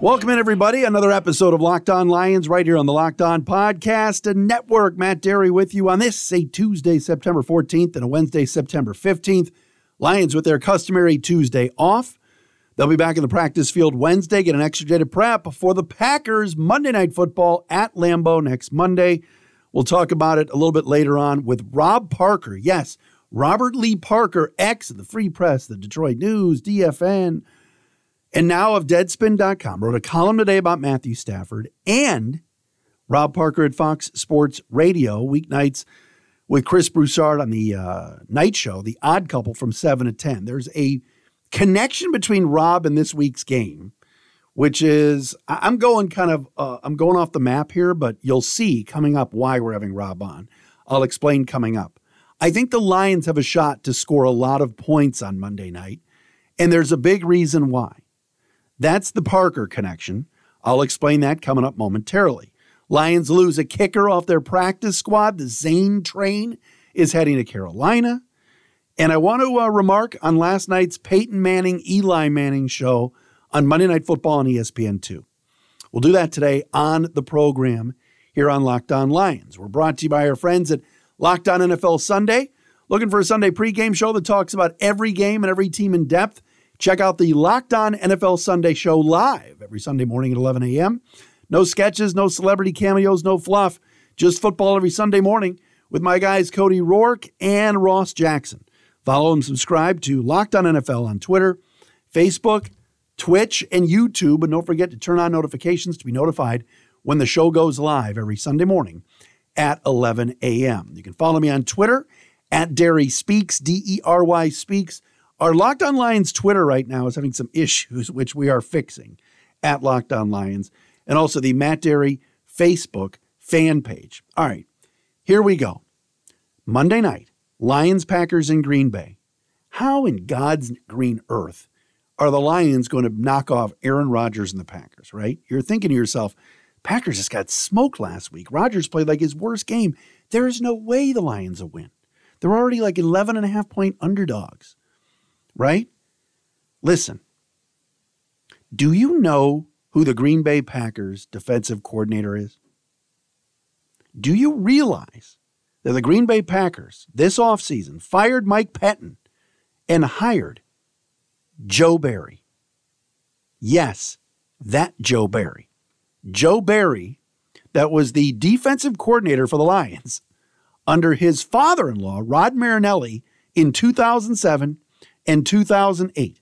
Welcome in, everybody. Another episode of Locked On Lions right here on the Locked On Podcast and Network. Matt Dery with you on this, a Tuesday, September 14th and a Wednesday, September 15th. Lions with their customary Tuesday off. They'll be back in the practice field Wednesday, get an extra day to prep before the Packers Monday Night Football at Lambeau next Monday. We'll talk about it a little bit later on with Rob Parker. Yes, Robert Lee Parker, ex of the Free Press, the Detroit News, DFN, and now of Deadspin.com, wrote a column today about Matthew Stafford and Rob Parker at Fox Sports Radio, weeknights with Chris Broussard on the uh, night show, The Odd Couple from 7 to 10. There's a connection between Rob and this week's game, which is I'm going kind of uh, I'm going off the map here, but you'll see coming up why we're having Rob on. I'll explain coming up. I think the Lions have a shot to score a lot of points on Monday night, and there's a big reason why. That's the Parker connection. I'll explain that coming up momentarily. Lions lose a kicker off their practice squad. The Zane train is heading to Carolina. And I want to uh, remark on last night's Peyton Manning, Eli Manning show on Monday Night Football on ESPN2. We'll do that today on the program here on Locked On Lions. We're brought to you by our friends at Locked On NFL Sunday. Looking for a Sunday pregame show that talks about every game and every team in depth? Check out the Locked On NFL Sunday show live every Sunday morning at 11 a.m. No sketches, no celebrity cameos, no fluff, just football every Sunday morning with my guys Cody Rourke and Ross Jackson. Follow and subscribe to Locked On NFL on Twitter, Facebook, Twitch, and YouTube. And don't forget to turn on notifications to be notified when the show goes live every Sunday morning at 11 a.m. You can follow me on Twitter at Dery Speaks, D E R Y Speaks. Our Locked On Lions Twitter right now is having some issues, which we are fixing at Locked On Lions, and also the Matt Dery Facebook fan page. All right, here we go. Monday night, Lions Packers in Green Bay. How in God's green earth are the Lions going to knock off Aaron Rodgers and the Packers, right? You're thinking to yourself, Packers just got smoked last week. Rodgers played like his worst game. There is no way the Lions will win. They're already like 11 and a half point underdogs right? Listen, do you know who the Green Bay Packers defensive coordinator is? Do you realize that the Green Bay Packers this offseason fired Mike Pettine and hired Joe Barry? Yes, that Joe Barry. Joe Barry, that was the defensive coordinator for the Lions under his father in law, Rod Marinelli, in 2007 and 2008.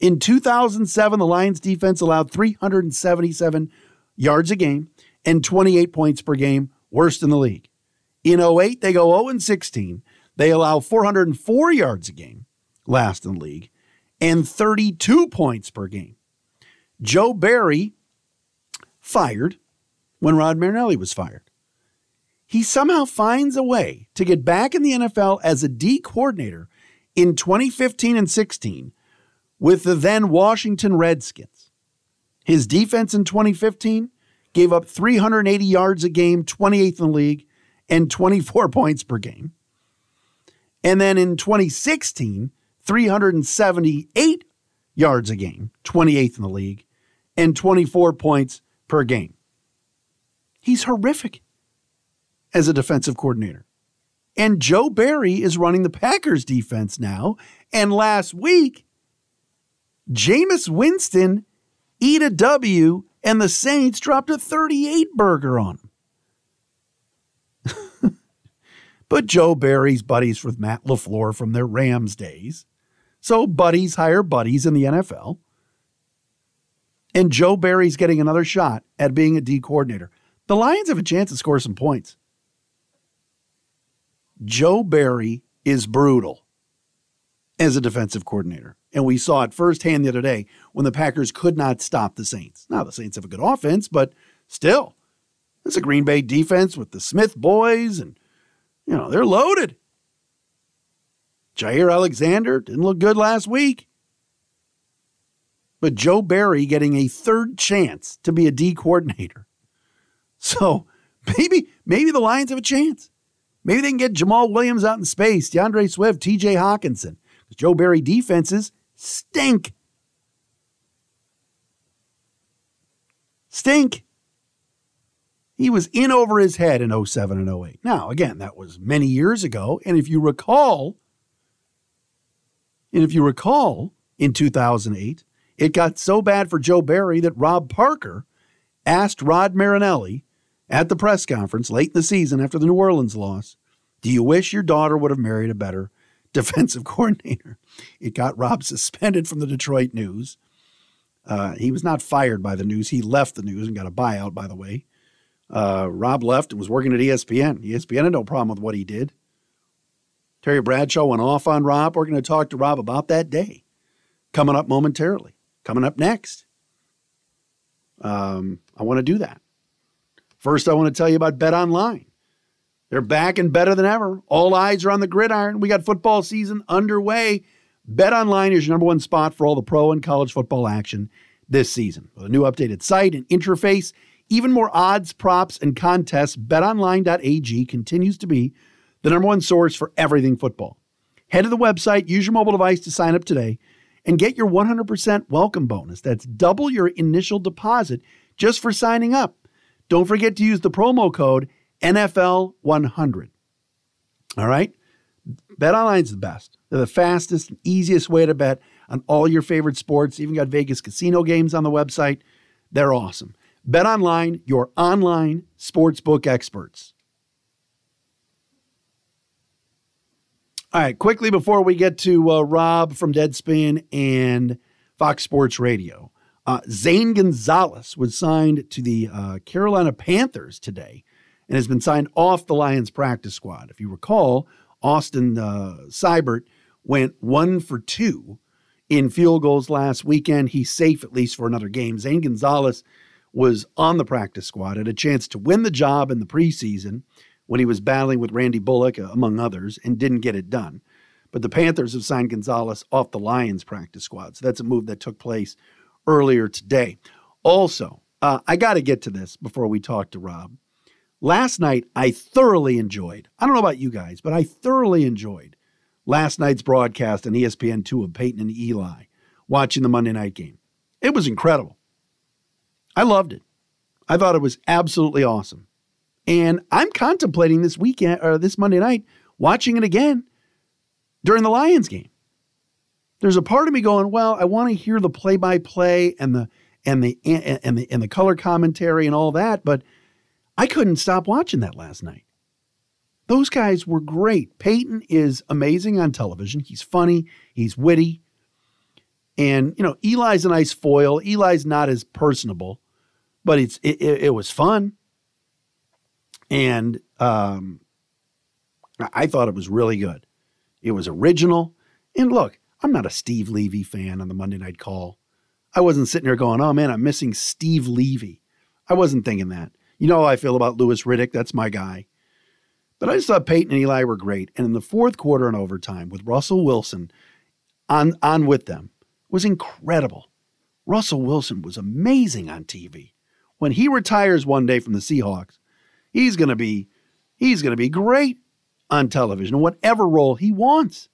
In 2007, the Lions defense allowed 377 yards a game and 28 points per game, worst in the league. In 08, they go 0 16. They allow 404 yards a game, last in the league, and 32 points per game. Joe Barry fired when Rod Marinelli was fired. He somehow finds a way to get back in the NFL as a D coordinator in 2015 and 16 with the then Washington Redskins. His defense in 2015 gave up 380 yards a game, 28th in the league, and 24 points per game. And then in 2016, 378 yards a game, 28th in the league, and 24 points per game. He's horrific as a defensive coordinator. And Joe Barry is running the Packers defense now. And last week, Jameis Winston eat a W and the Saints dropped a 38 burger on him. but Joe Barry's buddies with Matt LaFleur from their Rams days. So buddies hire buddies in the NFL. And Joe Barry's getting another shot at being a D coordinator. The Lions have a chance to score some points. Joe Barry is brutal as a defensive coordinator. And we saw it firsthand the other day when the Packers could not stop the Saints. Now, the Saints have a good offense, but still, it's a Green Bay defense with the Smith boys, and, you know, they're loaded. Jaire Alexander didn't look good last week. But Joe Barry getting a third chance to be a D coordinator. So maybe, maybe the Lions have a chance. Maybe they can get Jamaal Williams out in space, DeAndre Swift, TJ Hockenson. Because Joe Barry defenses stink. Stink. He was in over his head in 07 and 08. Now, again, that was many years ago. And if you recall, and if you recall, in 2008, it got so bad for Joe Barry that Rob Parker asked Rod Marinelli at the press conference late in the season after the New Orleans loss, Do you wish your daughter would have married a better defensive coordinator? It got Rob suspended from the Detroit News. Uh, he was not fired by the news. He left the news and got a buyout, by the way. Uh, Rob left and was working at ESPN. ESPN had no problem with what he did. Terry Bradshaw went off on Rob. We're going to talk to Rob about that day coming up momentarily, coming up next. Um, I want to do that. First, I want to tell you about Bet Online. They're back and better than ever. All eyes are on the gridiron. We got football season underway. Bet Online is your number one spot for all the pro and college football action this season. With a new updated site and interface, even more odds, props, and contests, betonline.ag continues to be the number one source for everything football. Head to the website, use your mobile device to sign up today, and get your 100% welcome bonus. That's double your initial deposit just for signing up. Don't forget to use the promo code NFL100. All right? BetOnline's the best. They're the fastest and easiest way to bet on all your favorite sports. Even got Vegas casino games on the website. They're awesome. BetOnline, your online sportsbook experts. All right, quickly before we get to uh, Rob from Deadspin and Fox Sports Radio, uh, Zane Gonzalez was signed to the uh, Carolina Panthers today and has been signed off the Lions practice squad. If you recall, Austin uh, Seibert went one for two in field goals last weekend. He's safe at least for another game. Zane Gonzalez was on the practice squad, had a chance to win the job in the preseason when he was battling with Randy Bullock, uh, among others, and didn't get it done. But the Panthers have signed Gonzalez off the Lions practice squad. So that's a move that took place earlier today. Also, uh, I got to get to this before we talk to Rob. Last night, I thoroughly enjoyed, I don't know about you guys, but I thoroughly enjoyed last night's broadcast on ESPN2 of Peyton and Eli watching the Monday night game. It was incredible. I loved it. I thought it was absolutely awesome. And I'm contemplating this weekend or this Monday night watching it again during the Lions game. There's a part of me going, well, I want to hear the play-by-play and the and the and the and the color commentary and all that, but I couldn't stop watching that last night. Those guys were great. Peyton is amazing on television. He's funny, he's witty. And, you know, Eli's a nice foil. Eli's not as personable, but it's it, it, it was fun. And um, I thought it was really good. It was original. And look, I'm not a Steve Levy fan on the Monday night call. I wasn't sitting there going, oh man, I'm missing Steve Levy. I wasn't thinking that. You know how I feel about Louis Riddick. That's my guy. But I just thought Peyton and Eli were great. And in the fourth quarter and overtime with Russell Wilson on, on with them was incredible. Russell Wilson was amazing on TV. When he retires one day from the Seahawks, he's going to be he's going to be great on television, whatever role he wants.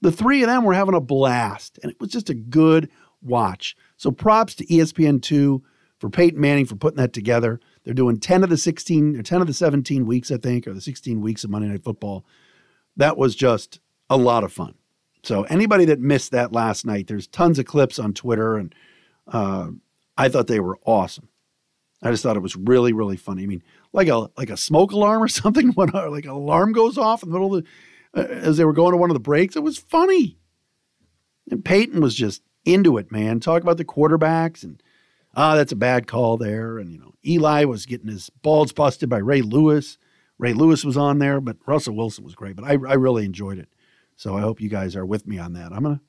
The three of them were having a blast, and it was just a good watch. So props to ESPN2 for Peyton Manning for putting that together. They're doing 10 of the 16 or 10 of the 17 weeks, I think, or the 16 weeks of Monday Night Football. That was just a lot of fun. So anybody that missed that last night, there's tons of clips on Twitter, and uh, I thought they were awesome. I just thought it was really, really funny. I mean, like a like a smoke alarm or something when like an alarm goes off in the middle of the as they were going to one of the breaks. It was funny. And Peyton was just into it, man. Talk about the quarterbacks and ah, oh, that's a bad call there. And you know, Eli was getting his balls busted by Ray Lewis. Ray Lewis was on there, but Russell Wilson was great. But I, I really enjoyed it. So I hope you guys are with me on that. I'm gonna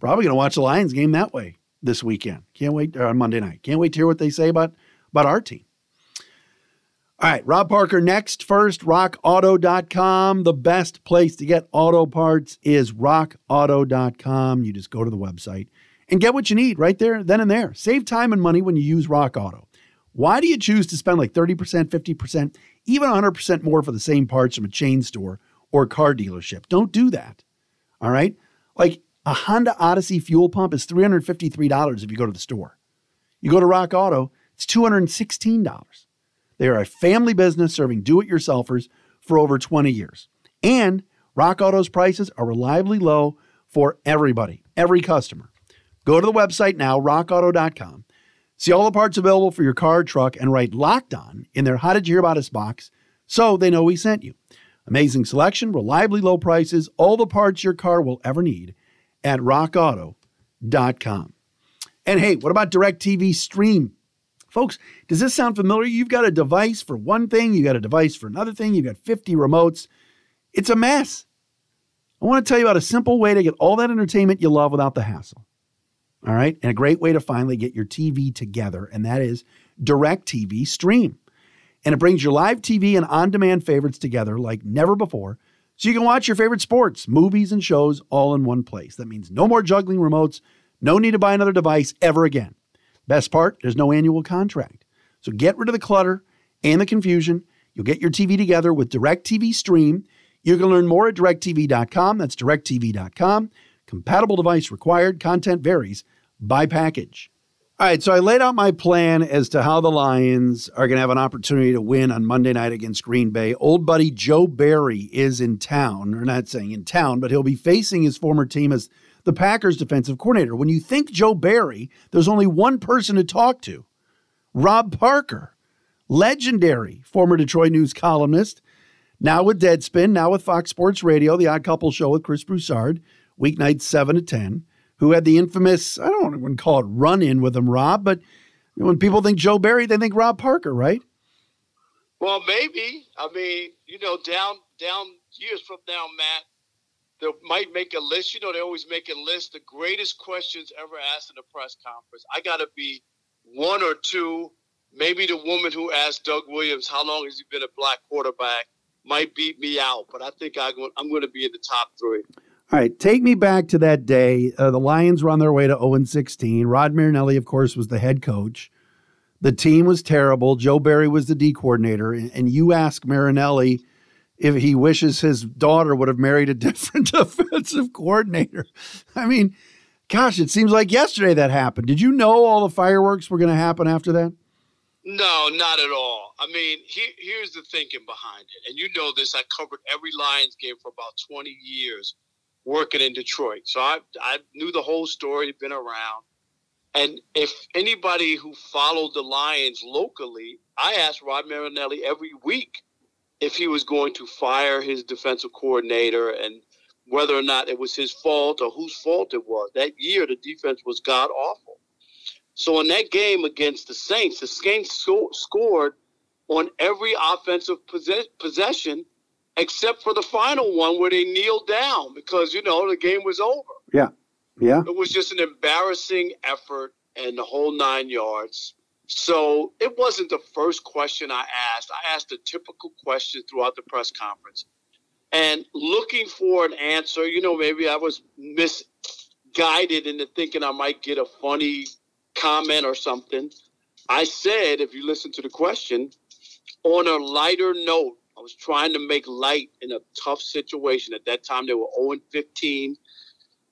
probably gonna watch the Lions game that way this weekend. Can't wait on Monday night. Can't wait to hear what they say about about our team. All right, Rob Parker next. First, rockauto.com. The best place to get auto parts is rockauto.com. You just go to the website and get what you need right there, then and there. Save time and money when you use Rock Auto. Why do you choose to spend like 30%, 50%, even 100% more for the same parts from a chain store or car dealership? Don't do that. All right? Like a Honda Odyssey fuel pump is $353 if you go to the store. You go to Rock Auto, it's $216. They are a family business serving do it yourselfers for over 20 years. And Rock Auto's prices are reliably low for everybody, every customer. Go to the website now, rockauto.com. See all the parts available for your car, truck, and write locked on in their How Did You Hear About Us box so they know we sent you. Amazing selection, reliably low prices, all the parts your car will ever need at rockauto.com. And hey, what about DirecTV Stream? Folks, does this sound familiar? You've got a device for one thing, you've got a device for another thing, you've got 50 remotes. It's a mess. I want to tell you about a simple way to get all that entertainment you love without the hassle. All right, and a great way to finally get your TV together, and that is DirecTV Stream. And it brings your live TV and on demand favorites together like never before, so you can watch your favorite sports, movies, and shows all in one place. That means no more juggling remotes, no need to buy another device ever again. Best part, there's no annual contract. So get rid of the clutter and the confusion. You'll get your TV together with DirecTV Stream. You can learn more at directv.com. That's directv.com. Compatible device required. Content varies by package. All right, so I laid out my plan as to how the Lions are going to have an opportunity to win on Monday night against Green Bay. Old buddy Joe Barry is in town, or not saying in town, but he'll be facing his former team as the Packers defensive coordinator. When you think Joe Barry, there's only one person to talk to Rob Parker, legendary former Detroit News columnist, now with Deadspin, now with Fox Sports Radio, The Odd Couple Show with Chris Broussard, weeknights 7 to 10, who had the infamous, I don't want to call it run in with him, Rob, but when people think Joe Barry, they think Rob Parker, right? Well, maybe. I mean, you know, down down years from now, Matt, they might make a list. You know, they always make a list. The greatest questions ever asked in a press conference. I got to be one or two. Maybe the woman who asked Doug Williams, "How long has he been a black quarterback?" might beat me out, but I think I'm going to be in the top three. All right, take me back to that day. Uh, the Lions were on their way to 0 16. Rod Marinelli, of course, was the head coach. The team was terrible. Joe Barry was the D coordinator, and you ask Marinelli if he wishes his daughter would have married a different defensive coordinator. I mean, gosh, it seems like yesterday that happened. Did you know all the fireworks were going to happen after that? No, not at all. I mean, here's the thinking behind it. And you know this, I covered every Lions game for about 20 years working in Detroit. So I, I knew the whole story, been around. And if anybody who followed the Lions locally, I asked Rod Marinelli every week if he was going to fire his defensive coordinator and whether or not it was his fault or whose fault it was. That year, the defense was god awful. So in that game against the Saints, the Saints scored on every offensive possession except for the final one where they kneeled down because you know the game was over. Yeah, yeah. It was just an embarrassing effort and the whole nine yards. So it wasn't the first question I asked. I asked a typical question throughout the press conference. And looking for an answer, you know, maybe I was misguided into thinking I might get a funny comment or something. I said, if you listen to the question, on a lighter note, I was trying to make light in a tough situation. At that time, they were 0 15.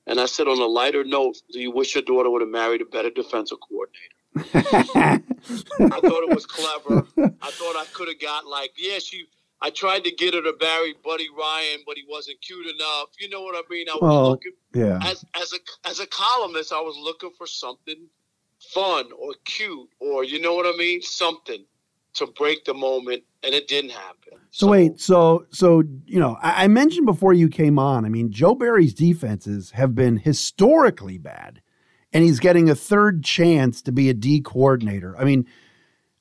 And I said, on a lighter note, do you wish your daughter would have married a better defensive coordinator? I thought it was clever. I thought I could have got like, yeah, she. I tried to get her to marry Buddy Ryan, but he wasn't cute enough. You know what I mean? I was well, looking yeah. as as a as a columnist, I was looking for something fun or cute or you know what I mean, something to break the moment, and it didn't happen. So, so wait, so so you know, I, I mentioned before you came on. I mean, Joe Barry's defenses have been historically bad and he's getting a third chance to be a D coordinator. I mean,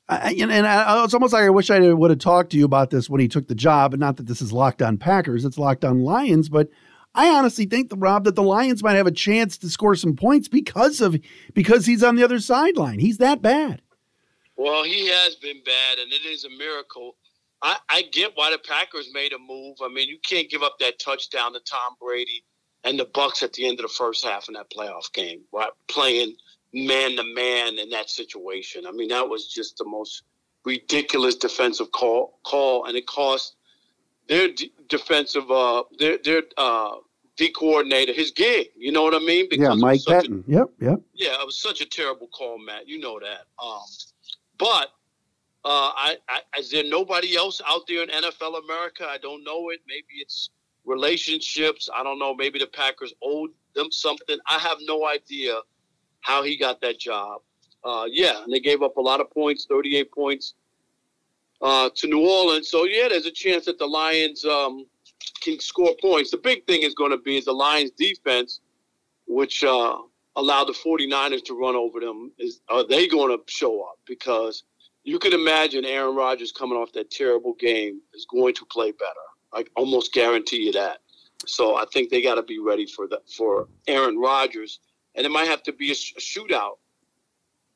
I, and, I, it's almost like I wish I would have talked to you about this when he took the job. And not that this is locked on Packers, it's locked on Lions. But I honestly think, Rob, that the Lions might have a chance to score some points because of because he's on the other sideline. He's that bad. Well, he has been bad, and it is a miracle I, I get why the Packers made a move. I mean, you can't give up that touchdown to Tom Brady and the Bucs at the end of the first half in that playoff game? Playing man to man in that situation. I mean, that was just the most ridiculous defensive call call, and it cost their d- defensive uh their their uh D coordinator his gig. You know what I mean? Because yeah, Mike Pettine. A, yep, yep. Yeah, it was such a terrible call, Matt. You know that. Um, but uh, I, I, is there nobody else out there in NFL America? I don't know it. Maybe it's relationships. I don't know. Maybe the Packers owed them something. I have no idea how he got that job. Uh, yeah, and they gave up a lot of points, 38 points uh, to New Orleans. So yeah, there's a chance that the Lions um, can score points. The big thing is going to be is the Lions defense, which uh, allowed the 49ers to run over them. Is are they going to show up? Because you can imagine Aaron Rodgers coming off that terrible game is going to play better. I almost guarantee you that. So I think they got to be ready for that for Aaron Rodgers, and it might have to be a, sh- a shootout.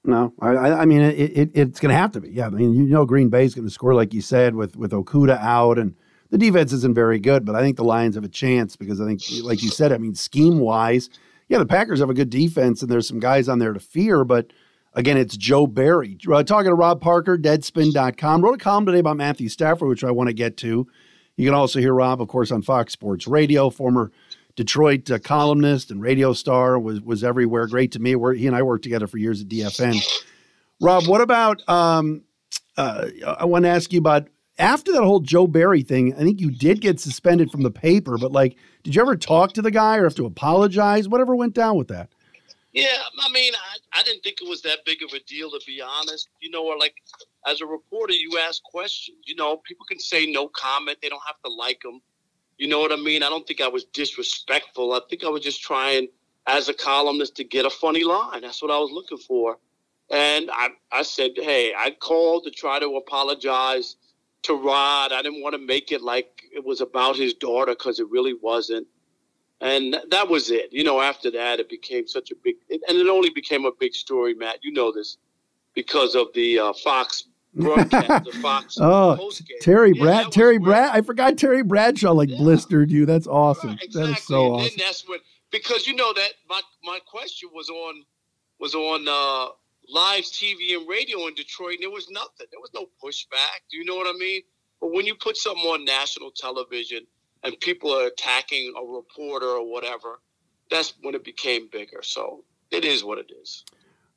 No, I, I mean it, it it's going to have to be. Yeah, I mean you know Green Bay's going to score like you said with with Okudah out, and the defense isn't very good, but I think the Lions have a chance because I think, like you said, I mean scheme wise, yeah, the Packers have a good defense, and there's some guys on there to fear, but Again, it's Joe Barry. Uh, talking to Rob Parker, deadspin.com. Wrote a column today about Matthew Stafford, which I want to get to. You can also hear Rob, of course, on Fox Sports Radio, former Detroit uh, columnist and radio star, was, was everywhere. Great to me. We're, he and I worked together for years at DFN. Rob, what about, um, uh, I want to ask you about after that whole Joe Barry thing, I think you did get suspended from the paper, but like, did you ever talk to the guy or have to apologize? Whatever went down with that? Yeah, I mean, I, I didn't think it was that big of a deal to be honest. You know, or like as a reporter, you ask questions. You know, people can say no comment; they don't have to like them. You know what I mean? I don't think I was disrespectful. I think I was just trying, as a columnist, to get a funny line. That's what I was looking for. And I, I said, hey, I called to try to apologize to Rod. I didn't want to make it like it was about his daughter because it really wasn't and that was it. You know, after that, it became such a big, and it only became a big story, Matt. You know this because of the uh, Fox broadcast, the Fox oh, postgame. Terry yeah, Brad, Terry Brad. I forgot Terry Bradshaw like yeah. blistered you. That's awesome. Right, exactly. That is so and awesome. that's what because you know that my my question was on was on uh, live TV and radio in Detroit, and there was nothing. There was no pushback. Do you know what I mean? But when you put something on national television and people are attacking a reporter or whatever, that's when it became bigger. So it is what it is.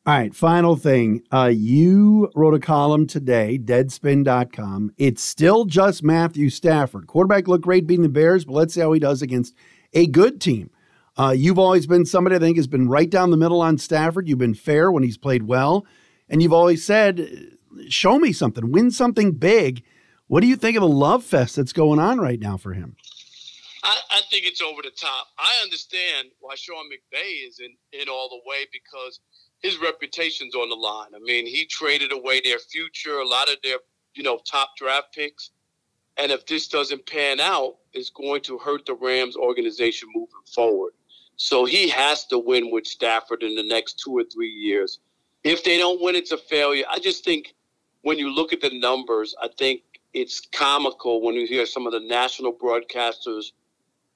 All right, final thing. Uh, you wrote a column today, deadspin.com. It's still just Matthew Stafford. Quarterback looked great beating the Bears, but let's see how he does against a good team. Uh, you've always been somebody I think has been right down the middle on Stafford. You've been fair when he's played well. And you've always said, show me something, win something big. What do you think of the love fest that's going on right now for him? I, I, think it's over the top. I understand why Sean McVay is in, in all the way because his reputation's on the line. I mean, he traded away their future, a lot of their, you know, top draft picks. And if this doesn't pan out, it's going to hurt the Rams organization moving forward. So he has to win with Stafford in the next two or three years. If they don't win, it's a failure. I just think when you look at the numbers, I think it's comical when you hear some of the national broadcasters –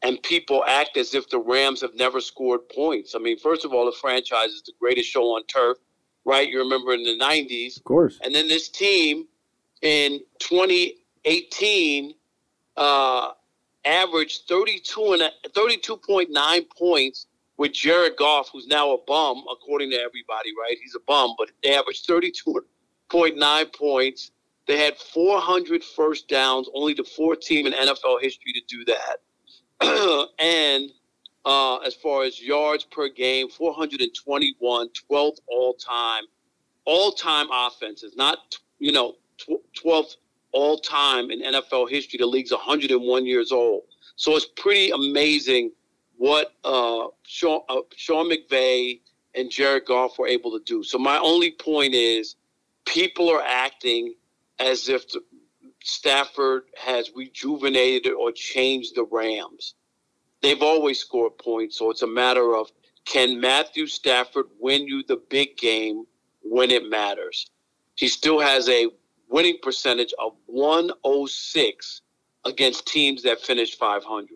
and people act as if the Rams have never scored points. I mean, first of all, the franchise is the greatest show on turf, right? You remember in the 90s. Of course. And then this team in 2018 uh, averaged 32 and 32.9 points with Jared Goff, who's now a bum, according to everybody, right? He's a bum, but they averaged 32.9 points. They had 400 first downs, only the fourth team in NFL history to do that. and uh, as far as yards per game, 421, 12th all time, all time offenses, not, you know, 12th all time in NFL history. The league's 101 years old. So it's pretty amazing what uh, Sean, uh, Sean McVay and Jared Goff were able to do. So my only point is people are acting as if the, Stafford has rejuvenated or changed the Rams. They've always scored points, so it's a matter of can Matthew Stafford win you the big game when it matters? He still has a winning percentage of 106 against teams that finished 500.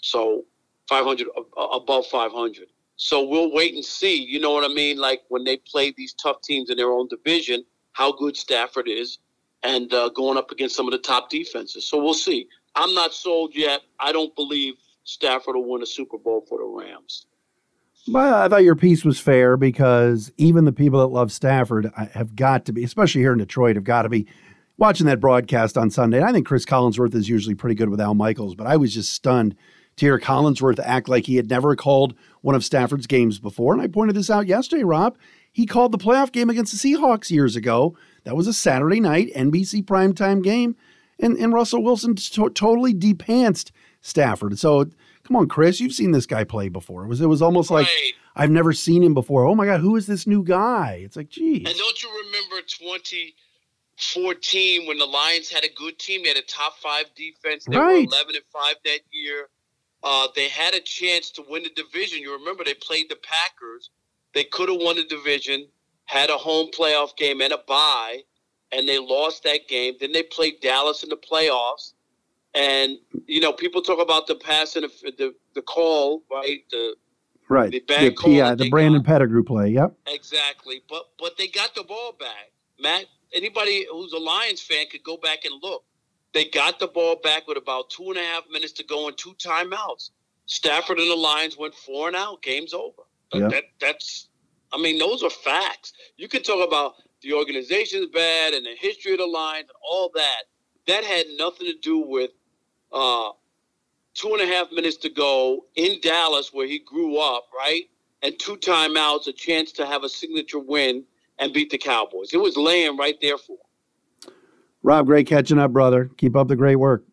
So 500 above 500. So we'll wait and see. You know what I mean? Like when they play these tough teams in their own division, how good Stafford is, and uh, going up against some of the top defenses. So we'll see. I'm not sold yet. I don't believe Stafford will win a Super Bowl for the Rams. Well, I thought your piece was fair because even the people that love Stafford have got to be, especially here in Detroit, have got to be watching that broadcast on Sunday. And I think Cris Collinsworth is usually pretty good with Al Michaels, but I was just stunned to hear Collinsworth act like he had never called one of Stafford's games before. And I pointed this out yesterday, Rob. He called the playoff game against the Seahawks years ago. That was a Saturday night NBC primetime game. And, and Russell Wilson to- totally depantsed Stafford. So come on, Chris, you've seen this guy play before. It was it was almost like. I've never seen him before. Oh my God, who is this new guy? It's like, geez. And don't you remember 2014 when the Lions had a good team? They had a top five defense. They right. were 11 and five that year. Uh, they had a chance to win the division. You remember they played the Packers. They could have won the division, had a home playoff game and a bye, and they lost that game. Then they played Dallas in the playoffs and you know, people talk about the passing, the the, the call, right? The right, the, the PI, the Brandon got. Pettigrew play. Yep, exactly. But but they got the ball back. Matt, anybody who's a Lions fan could go back and look. They got the ball back with about two and a half minutes to go and two timeouts. Stafford and the Lions went four and out. Game's over. Yep. That, that's, I mean, those are facts. You can talk about the organization's bad and the history of the Lions and all that. That had nothing to do with uh, two and a half minutes to go in Dallas, where he grew up, right? And two timeouts, a chance to have a signature win and beat the Cowboys. It was laying right there for him. Rob, great catching up, brother. Keep up the great work.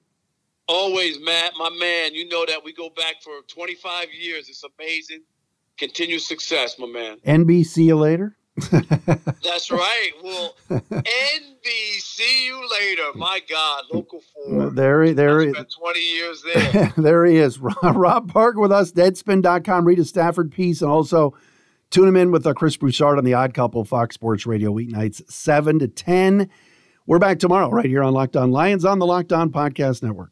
Always, Matt, my man. You know that we go back for 25 years. It's amazing. Continued success, my man. NBC you later. That's right. Well, NB, see you later. My God, local four. There, there, he, spent 20 years there. there he is. Rob Parker with us, Deadspin.com. Read a Stafford piece and also tune him in with uh, Chris Broussard on the Odd Couple, Fox Sports Radio weeknights, 7 to 10. We're back tomorrow right here on Locked On Lions on the Locked On Podcast Network.